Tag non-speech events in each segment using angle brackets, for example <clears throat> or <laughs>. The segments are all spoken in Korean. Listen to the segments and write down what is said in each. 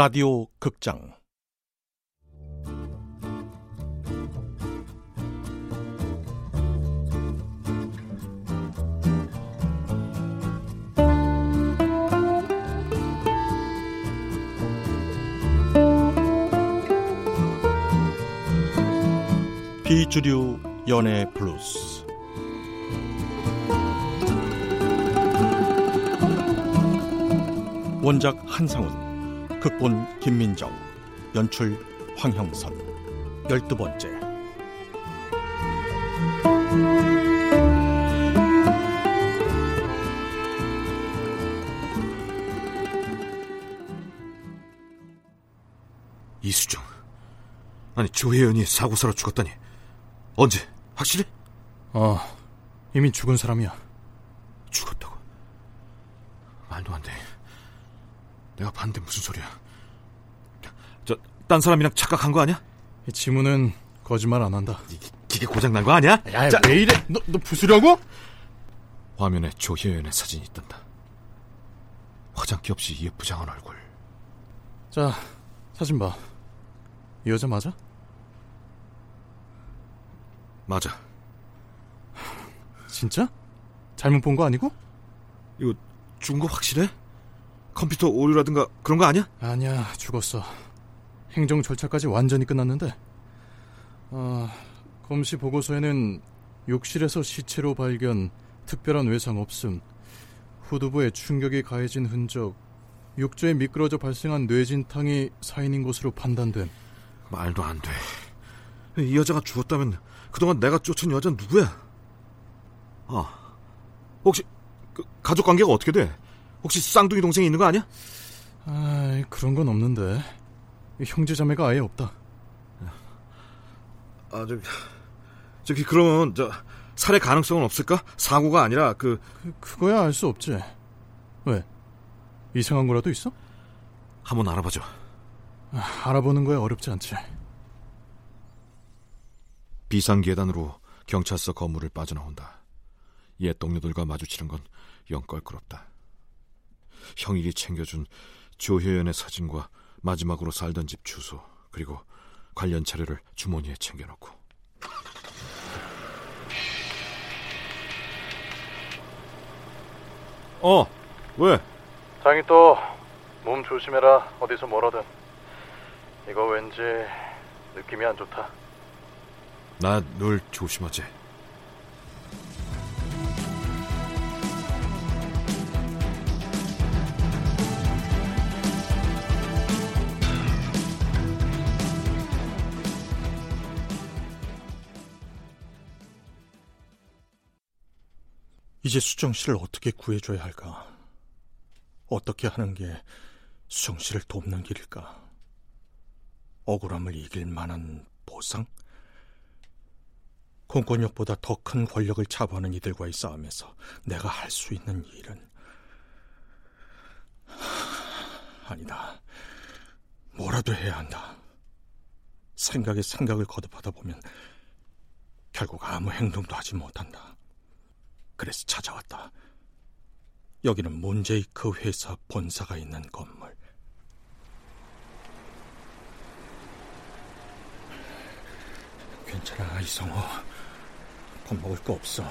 라디오 극장. 비주류 연애 블루스. 원작 한상훈 극본 김민정 연출 황형선 열두 번째 이수정 아니 조혜연이 사고사로 죽었다니 언제? 확실해? 어, 이미 죽은 사람이야. 죽었다고? 말도 안 돼. 내가 봤는데 무슨 소리야? 저, 딴 사람이랑 착각한 거 아니야? 이 지문은 거짓말 안 한다. 이, 기계 고장 난 거 아니야? 야, 자, 왜 이래? 너, 너 부수려고? 화면에 조혜연의 사진이 있단다. 화장기 없이 예쁘장한 얼굴. 자, 사진 봐. 이 여자 맞아? 맞아. 진짜? 잘못 본 거 아니고? 이거 죽은 거 확실해? 컴퓨터 오류라든가 그런 거 아니야? 아니야, 죽었어. 행정 절차까지 완전히 끝났는데. 어, 검시 보고서에는 욕실에서 시체로 발견, 특별한 외상 없음, 후두부에 충격이 가해진 흔적, 욕조에 미끄러져 발생한 뇌진탕이 사인인 것으로 판단됨. 말도 안 돼. 이 여자가 죽었다면 그동안 내가 쫓은 여자는 누구야? 아, 혹시 그 가족 관계가 어떻게 돼? 혹시 쌍둥이 동생이 있는 거 아니야? 아, 그런 건 없는데. 형제 자매가 아예 없다. 아, 저기, 저기 그러면 저 살해 가능성은 없을까? 사고가 아니라 그, 그 그거야 알 수 없지. 왜? 이상한 거라도 있어? 한번 알아봐줘. 아, 알아보는 거야 어렵지 않지. 비상 계단으로 경찰서 건물을 빠져나온다. 옛 동료들과 마주치는 건 영 껄끄럽다. 형일이 챙겨준 조효연의 사진과 마지막으로 살던 집 주소 그리고 관련 자료를 주머니에 챙겨놓고. 어 왜? 장이 또 몸 조심해라. 어디서 멀어든. 이거 왠지 느낌이 안 좋다. 나 늘 조심하지 이제 수정 씨를 어떻게 구해줘야 할까? 어떻게 하는 게 수정 씨를 돕는 길일까? 억울함을 이길 만한 보상? 공권력보다 더 큰 권력을 자부하는 이들과의 싸움에서 내가 할 수 있는 일은 아니다. 뭐라도 해야 한다. 생각에 생각을 거듭하다 보면 결국 아무 행동도 하지 못한다. 그래서 찾아왔다. 여기는 몬제이크 회사 본사가 있는 건물. 괜찮아, 이성호. 겁먹을 거 없어.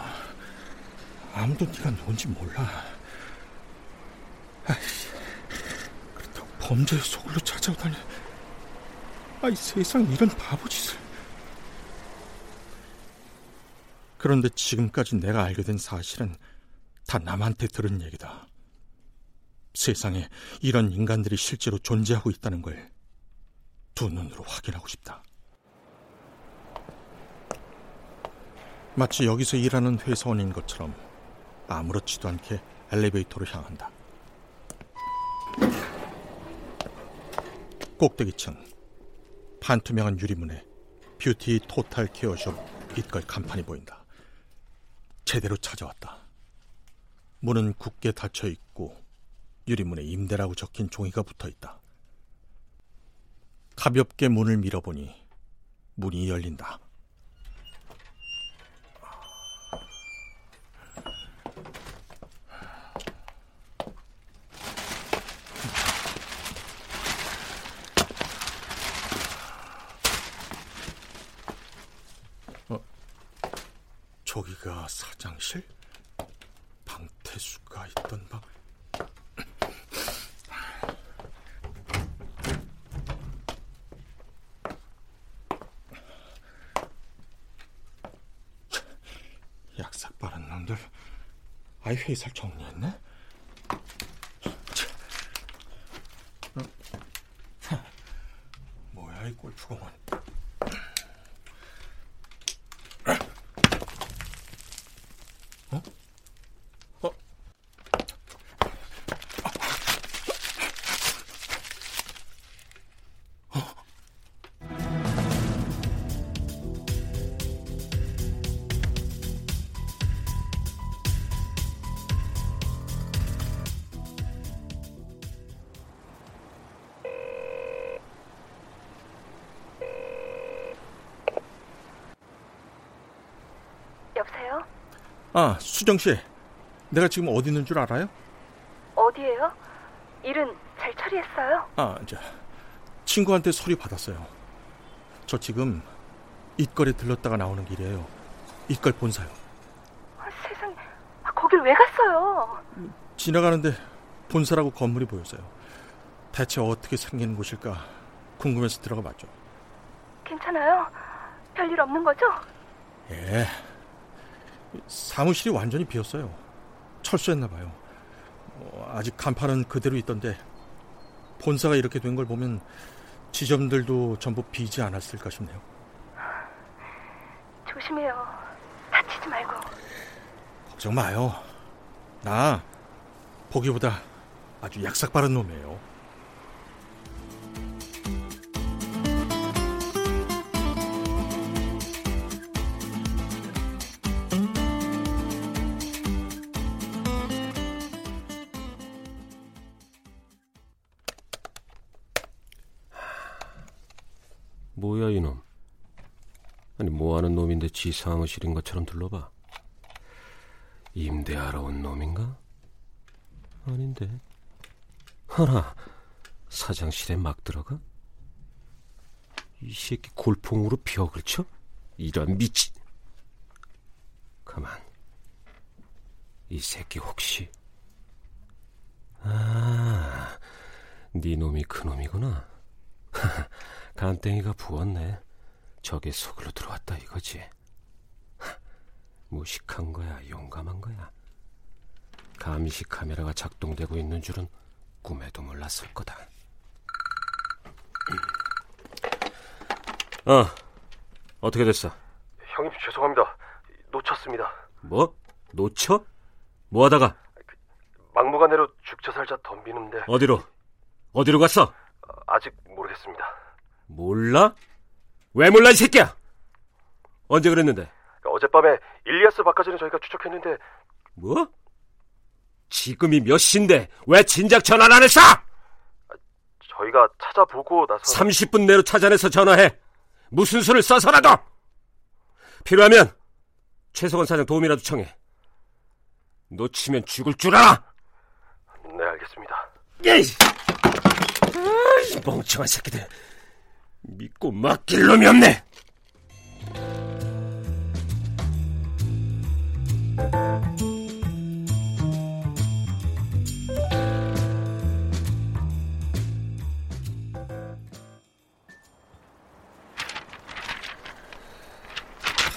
아무도 네가 누군지 몰라. 아이씨, 그렇다고 범죄의 소굴로 찾아오다니. 아이 세상 이런 바보짓을. 그런데 지금까지 내가 알게 된 사실은 다 남한테 들은 얘기다. 세상에 이런 인간들이 실제로 존재하고 있다는 걸 두 눈으로 확인하고 싶다. 마치 여기서 일하는 회사원인 것처럼 아무렇지도 않게 엘리베이터로 향한다. 꼭대기층 반투명한 유리문에 뷰티 토탈 케어숍 빛깔 간판이 보인다. 제대로 찾아왔다. 문은 굳게 닫혀 있고 유리문에 임대라고 적힌 종이가 붙어 있다. 가볍게 문을 밀어보니 문이 열린다. 저기가 사장실? 방태수가 있던 방. 약삭 바른 놈들. 아이 회사를 정리했네. 뭐야 이 골프공원. 아, 수정 씨. 내가 지금 어디 있는 줄 알아요? 어디에요? 일은 잘 처리했어요? 아, 저 친구한테 서류 받았어요. 저 지금 입거리 들렀다가 나오는 길이에요. 입걸 본사요. 아, 세상에, 아, 거길 왜 갔어요? 지나가는데 본사라고 건물이 보였어요. 대체 어떻게 생긴 곳일까 궁금해서 들어가 봤죠. 괜찮아요? 별일 없는 거죠? 예. 사무실이 완전히 비었어요. 철수했나 봐요. 어, 아직 간판은 그대로 있던데 본사가 이렇게 된 걸 보면 지점들도 전부 비지 않았을까 싶네요. 조심해요. 다치지 말고. 걱정 마요. 나 보기보다 아주 약삭 바른 놈이에요. 아니 뭐하는 놈인데 지 사무실인 것처럼 둘러봐 임대하러 온 놈인가? 아닌데 하나 사장실에 막 들어가? 이 새끼 골풍으로 벽을 쳐? 이런 미치 가만 이 새끼 혹시 아, 네 놈이 그 놈이구나. <laughs> 간땡이가 부었네. 저게 속으로 들어왔다 이거지. 무식한 거야, 용감한 거야. 감시 카메라가 작동되고 있는 줄은 꿈에도 몰랐을 거다. 어, 어떻게 됐어? 형님 죄송합니다. 놓쳤습니다. 뭐? 놓쳐? 뭐 하다가? 막무가내로 죽쳐 살자 덤비는데 어디로? 어디로 갔어? 아직 모르겠습니다. 몰라? 왜 몰라, 이 새끼야! 언제 그랬는데? 어젯밤에 일리아스 바까지는 저희가 추적했는데 뭐? 지금이 몇 시인데 왜 진작 전화를 안 했어? 저희가 찾아보고 나서 30분 내로 찾아내서 전화해. 무슨 수를 써서라도! 필요하면 최석원 사장 도움이라도 청해. 놓치면 죽을 줄 알아! 네 알겠습니다. 에이! 아이, 멍청한 새끼들. 믿고 맡길 놈이 없네!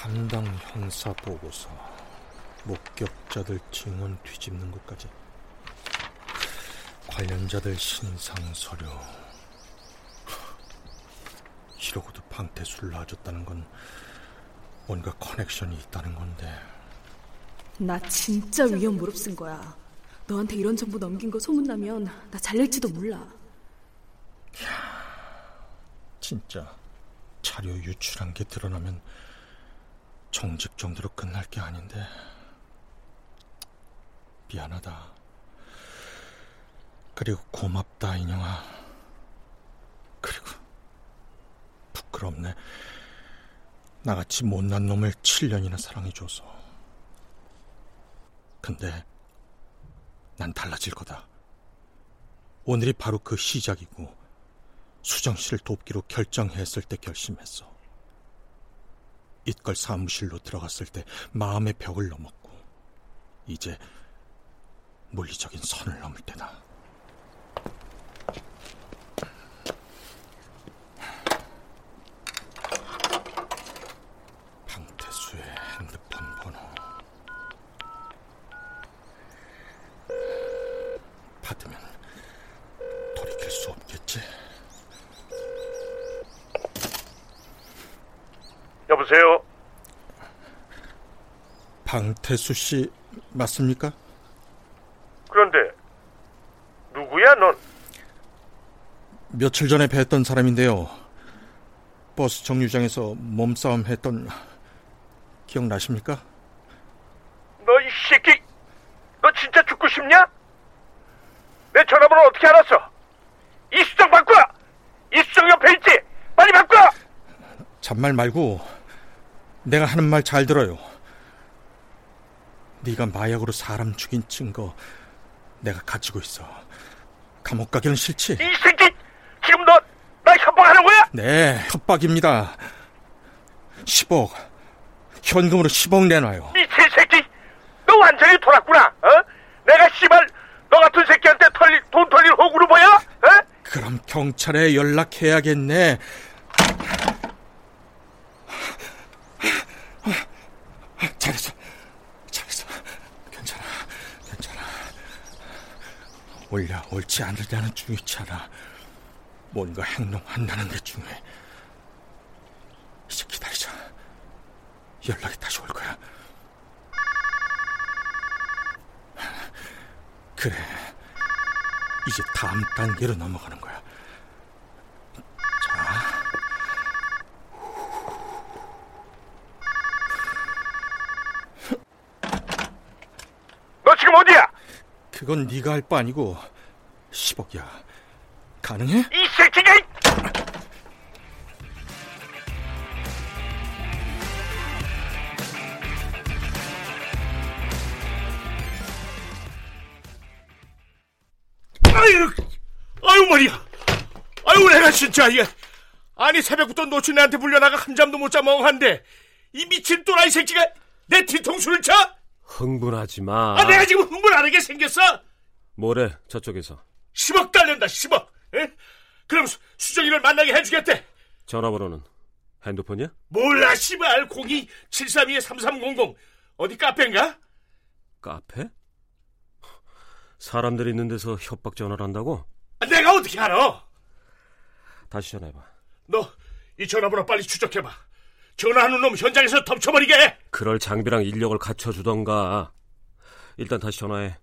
담당 형사 보고서, 목격자들 증언 뒤집는 것까지, 관련자들 신상 서류. 이러고도 방태수를 놔줬다는 건 뭔가 커넥션이 있다는 건데. 나 진짜 위험 무릎 쓴 거야. 너한테 이런 정보 넘긴 거 소문나면 나 잘릴지도 몰라. 진짜 자료 유출한 게 드러나면 정직 정도로 끝날 게 아닌데 미안하다. 그리고 고맙다 인영아. 그리고 부끄럽네. 나같이 못난 놈을 7년이나 사랑해줘서. 근데 난 달라질 거다. 오늘이 바로 그 시작이고. 수정 씨를 돕기로 결정했을 때 결심했어. it걸 사무실로 들어갔을 때 마음의 벽을 넘었고 이제 물리적인 선을 넘을 때다. 방태수의 핸드폰 번호 받으면 돌이킬 수 없겠지. 여보세요? 방태수 씨 맞습니까? 그런데 누구야 넌? 며칠 전에 뵀던 사람인데요. 버스 정류장에서 몸싸움 했던 기억나십니까? 너 이 새끼 너 진짜 죽고 싶냐? 내 전화번호 어떻게 알았어? 이수정 바꿔! 이수정 옆에 있지? 빨리 바꿔! 잔 말 말고 내가 하는 말 잘 들어요. 네가 마약으로 사람 죽인 증거 내가 가지고 있어. 감옥 가기는 싫지? 이 새끼 지금 너 나 협박하는 거야? 네, 협박입니다. 10억. 현금으로 10억 내놔요. 미친 새끼 너 완전히 돌았구나 어? 내가 씨발 너 같은 새끼한테 털릴 돈 털릴 호구로 보여? 어? 그럼 경찰에 연락해야겠네. 잘했어. 잘했어. 괜찮아. 괜찮아. 올려 옳지 않으려는 중요치 않아. 뭔가 행동한다는 게 중요해. 이제 기다리자. 연락이 다시 올 거야. 그래. 이제 다음 단계로 넘어가는 거야. 자. 너 지금 어디야? 그건 네가 할 바 아니고 10억이야. 가능해? 이 새끼가 이- 아유, 아유 머리야. 아유 내가 진짜 이게 아니 새벽부터 노친애한테 불려나가 한 잠도 못 자 멍한데 이 미친 또라이 새끼가 내 뒤통수를 쳐? 흥분하지 마. 아 내가 지금 흥분 안 하게 생겼어? 뭐래 저쪽에서 10억 달린다 10억. 에? 그럼 수, 수정이를 만나게 해주겠대. 전화번호는 핸드폰이야? 몰라 씨발 02 732 3300 어디 카페인가? 카페? 사람들 있는 데서 협박 전화를 한다고? 아, 내가 어떻게 알아? 다시 전화해봐. 너 이 전화번호 빨리 추적해봐. 전화하는 놈 현장에서 덮쳐버리게 해. 그럴 장비랑 인력을 갖춰주던가. 일단 다시 전화해.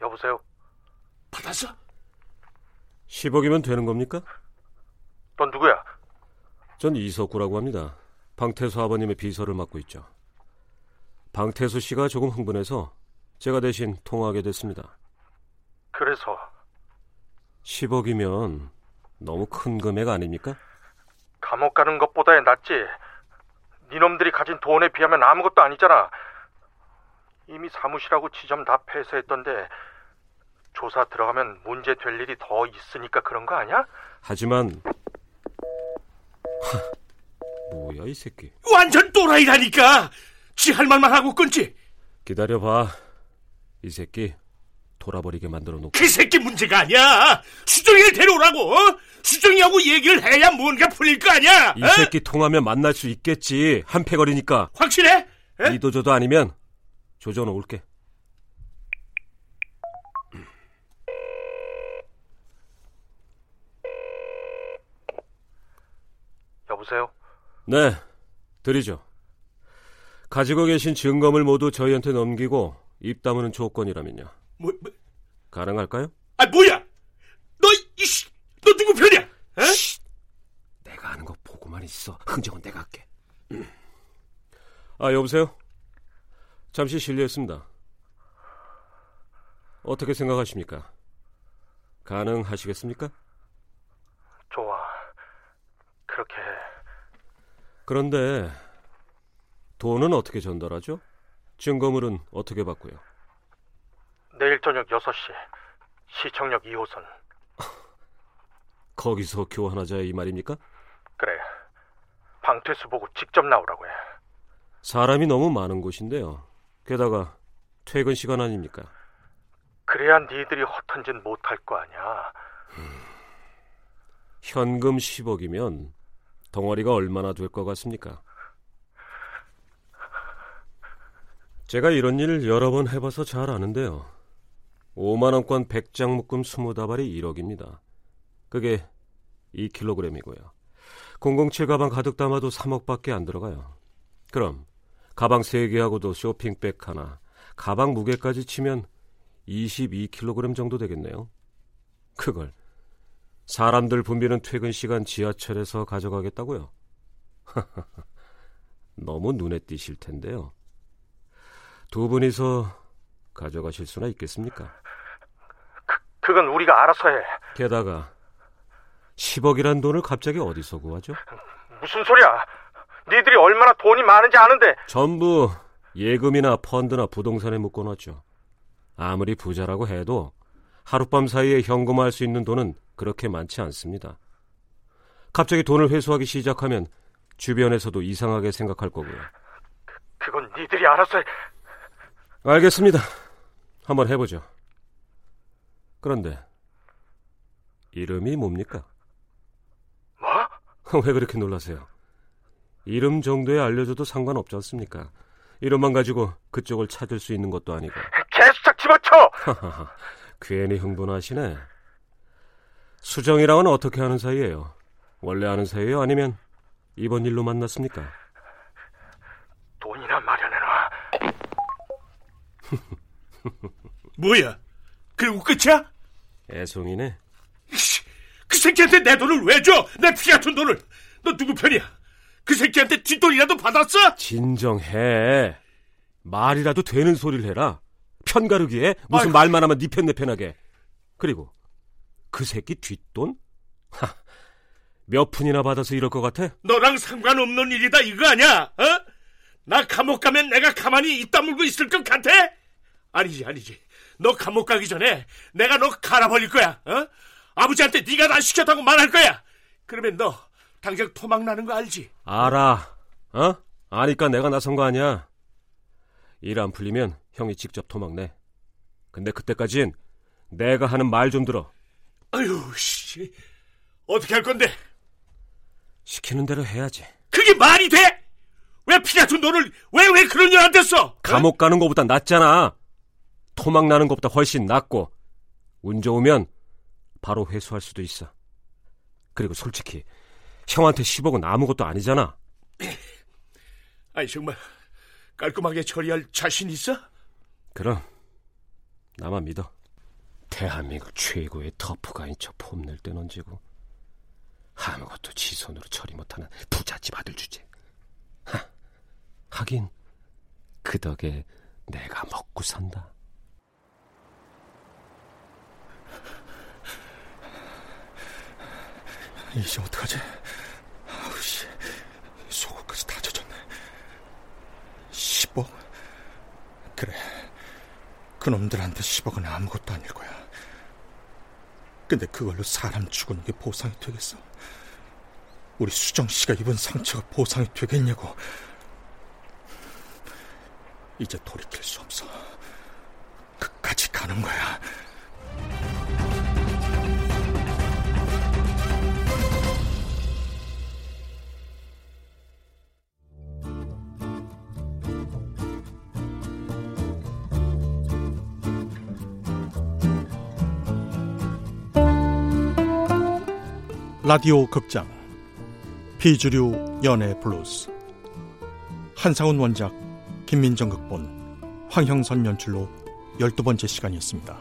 여보세요? 받았어? 10억이면 되는 겁니까? 넌 누구야? 전 이석구라고 합니다. 방태수 아버님의 비서를 맡고 있죠. 방태수 씨가 조금 흥분해서 제가 대신 통화하게 됐습니다. 그래서 10억이면 너무 큰 금액 아닙니까? 감옥 가는 것보다 낫지. 니놈들이 가진 돈에 비하면 아무것도 아니잖아. 이미 사무실하고 지점 다 폐쇄했던데 조사 들어가면 문제 될 일이 더 있으니까 그런 거 아니야? 하지만 하, 뭐야 이 새끼. 완전 또라이라니까. 지 할 말만 하고 끊지. 기다려봐. 이 새끼 돌아버리게 만들어 놓고 그 새끼 문제가 아니야. 수정이를 데려오라고. 어? 수정이하고 얘기를 해야 뭔가 풀릴 거 아니야. 이 어? 새끼 통하면 만날 수 있겠지. 한패거리니까. 확실해? 에? 이도저도 아니면 조져 놓을게. 여보세요? 네, 드리죠. 가지고 계신 증거물 모두 저희한테 넘기고 입 다무는 조건이라면요. 뭐, 뭐, 가능할까요? 아 뭐야? 너 이씨, 너 누구 편이야? 어? 내가 아는 거 보고만 있어. 흥정은 내가 할게. 아, 여보세요? 잠시 실례했습니다. 어떻게 생각하십니까? 가능하시겠습니까? 좋아. 그렇게 해. 그런데 돈은 어떻게 전달하죠? 증거물은 어떻게 받고요? 내일 저녁 6시 시청역 2호선. 거기서 교환하자 이 말입니까? 그래. 방퇴수 보고 직접 나오라고 해. 사람이 너무 많은 곳인데요. 게다가 퇴근 시간 아닙니까? 그래야 니들이 허튼 짓 못할 거 아니야. 현금 10억이면 덩어리가 얼마나 될 것 같습니까? 제가 이런 일 여러 번 해봐서 잘 아는데요. 5만원권 100장 묶음 20다발이 1억입니다. 그게 2kg이고요. 007 가방 가득 담아도 3억밖에 안 들어가요. 그럼 가방 3개하고도 쇼핑백 하나, 가방 무게까지 치면 22kg 정도 되겠네요. 그걸 사람들 붐비는 퇴근 시간 지하철에서 가져가겠다고요? <laughs> 너무 눈에 띄실 텐데요. 두 분이서 가져가실 수나 있겠습니까? 그, 그건 우리가 알아서 해. 게다가 10억이란 돈을 갑자기 어디서 구하죠? 무슨 소리야? 니들이 얼마나 돈이 많은지 아는데. 전부 예금이나 펀드나 부동산에 묶어놨죠. 아무리 부자라고 해도 하룻밤 사이에 현금화할 수 있는 돈은 그렇게 많지 않습니다. 갑자기 돈을 회수하기 시작하면 주변에서도 이상하게 생각할 거고요. 그, 그건 니들이 알아서 해. 알겠습니다. 한번 해보죠. 그런데 이름이 뭡니까? 뭐? <laughs> 왜 그렇게 놀라세요? 이름 정도에 알려줘도 상관없지 않습니까? 이름만 가지고 그쪽을 찾을 수 있는 것도 아니고. 개수작 집어쳐! 괜히 흥분하시네. 수정이랑은 어떻게 하는 사이예요? 원래 아는 사이예요? 아니면 이번 일로 만났습니까? 돈이나 마련해놔. <laughs> 뭐야? 그리고 끝이야? 애송이네. 그 새끼한테 내 돈을 왜 줘? 내 피 같은 돈을. 너 누구 편이야? 그 새끼한테 뒷돈이라도 받았어? 진정해. 말이라도 되는 소리를 해라. 편 가르기에 무슨 아이고. 말만 하면 니편 내 편하게. 그리고 그 새끼 뒷돈? 하, 몇 푼이나 받아서 이럴 것 같아? 너랑 상관없는 일이다 이거 아니야? 어? 나 감옥 가면 내가 가만히 입 다물고 있을 것 같아? 아니지 아니지. 너 감옥 가기 전에 내가 너 갈아버릴 거야. 어? 아버지한테 네가 나 시켰다고 말할 거야. 그러면 너 당장 토막 나는 거 알지? 알아. 어? 아니까 내가 나선 거 아니야. 일 안 풀리면 형이 직접 도망내. 근데 그때까진 내가 하는 말 좀 들어. 아유 씨. 어떻게 할 건데? 시키는 대로 해야지. 그게 말이 돼? 왜 피같은 너를 왜 왜 그런 년한테 써? 감옥 가는 것보다 낫잖아. 토막 나는 것보다 훨씬 낫고 운 좋으면 바로 회수할 수도 있어. 그리고 솔직히 형한테 10억은 아무것도 아니잖아. <clears throat> 아니 정말 깔끔하게 처리할 자신 있어? 그럼 나만 믿어. 대한민국 최고의 터프가인 척 폼낼 때 던지고 아무것도 지 손으로 처리 못하는 부잣집 아들 주제. 하, 하긴 그 덕에 내가 먹고 산다. 이제 어떡하지? 아우씨, 속옷까지 다 젖었네. 10억? 그래, 그놈들한테 10억은 아무것도 아닐 거야. 근데 그걸로 사람 죽은 게 보상이 되겠어? 우리 수정 씨가 입은 상처가 보상이 되겠냐고. 이제 돌이킬 수 없어. 끝까지 가는 거야. 라디오 극장 비주류 연애 블루스 한상훈 원작 김민정 극본 황형선 연출로 열두 번째 시간이었습니다.